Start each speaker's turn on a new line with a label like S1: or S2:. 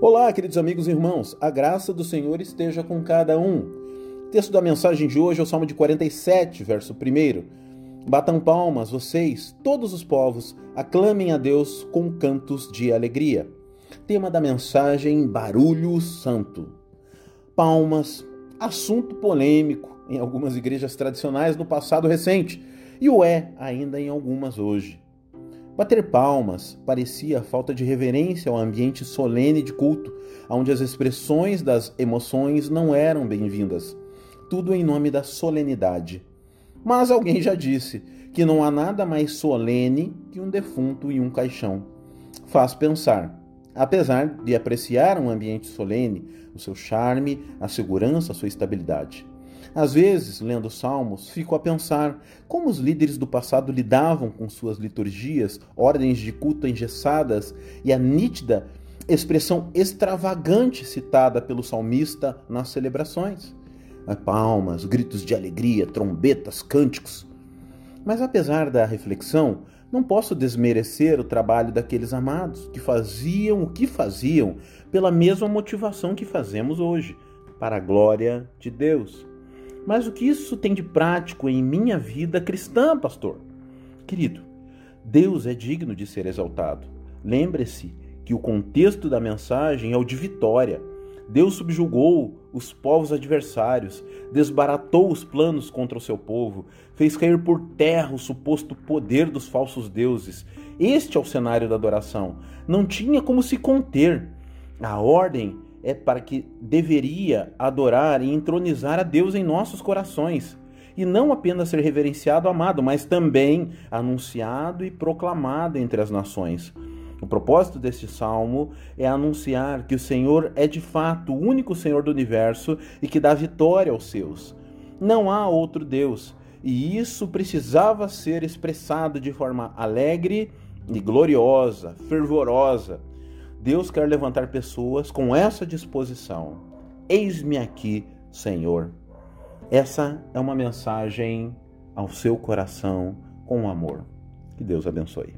S1: Olá, queridos amigos e irmãos, a graça do Senhor esteja com cada um. O texto da mensagem de hoje é o Salmo de 47, verso 1. Batam palmas, vocês, todos os povos, aclamem a Deus com cantos de alegria. Tema da mensagem: Barulho Santo. Palmas, assunto polêmico em algumas igrejas tradicionais no passado recente e o é ainda em algumas hoje. Bater palmas parecia falta de reverência ao ambiente solene de culto, onde as expressões das emoções não eram bem-vindas. Tudo em nome da solenidade. Mas alguém já disse que não há nada mais solene que um defunto e um caixão. Faz pensar. Apesar de apreciar um ambiente solene, o seu charme, a segurança, a sua estabilidade. Às vezes, lendo salmos, fico a pensar como os líderes do passado lidavam com suas liturgias, ordens de culto engessadas e a nítida expressão extravagante citada pelo salmista nas celebrações. Palmas, gritos de alegria, trombetas, cânticos. Mas apesar da reflexão, não posso desmerecer o trabalho daqueles amados que faziam o que faziam pela mesma motivação que fazemos hoje, para a glória de Deus. Mas o que isso tem de prático em minha vida cristã, pastor? Querido, Deus é digno de ser exaltado. Lembre-se que o contexto da mensagem é o de vitória. Deus subjugou os povos adversários, desbaratou os planos contra o seu povo, fez cair por terra o suposto poder dos falsos deuses. Este é o cenário da adoração. Não tinha como se conter. A ordem é para que deveria adorar e entronizar a Deus em nossos corações. E não apenas ser reverenciado, amado, mas também anunciado e proclamado entre as nações. O propósito deste salmo é anunciar que o Senhor é de fato o único Senhor do universo e que dá vitória aos seus. Não há outro Deus, e isso precisava ser expressado de forma alegre e gloriosa, fervorosa. Deus quer levantar pessoas com essa disposição. Eis-me aqui, Senhor. Essa é uma mensagem ao seu coração com amor. Que Deus abençoe.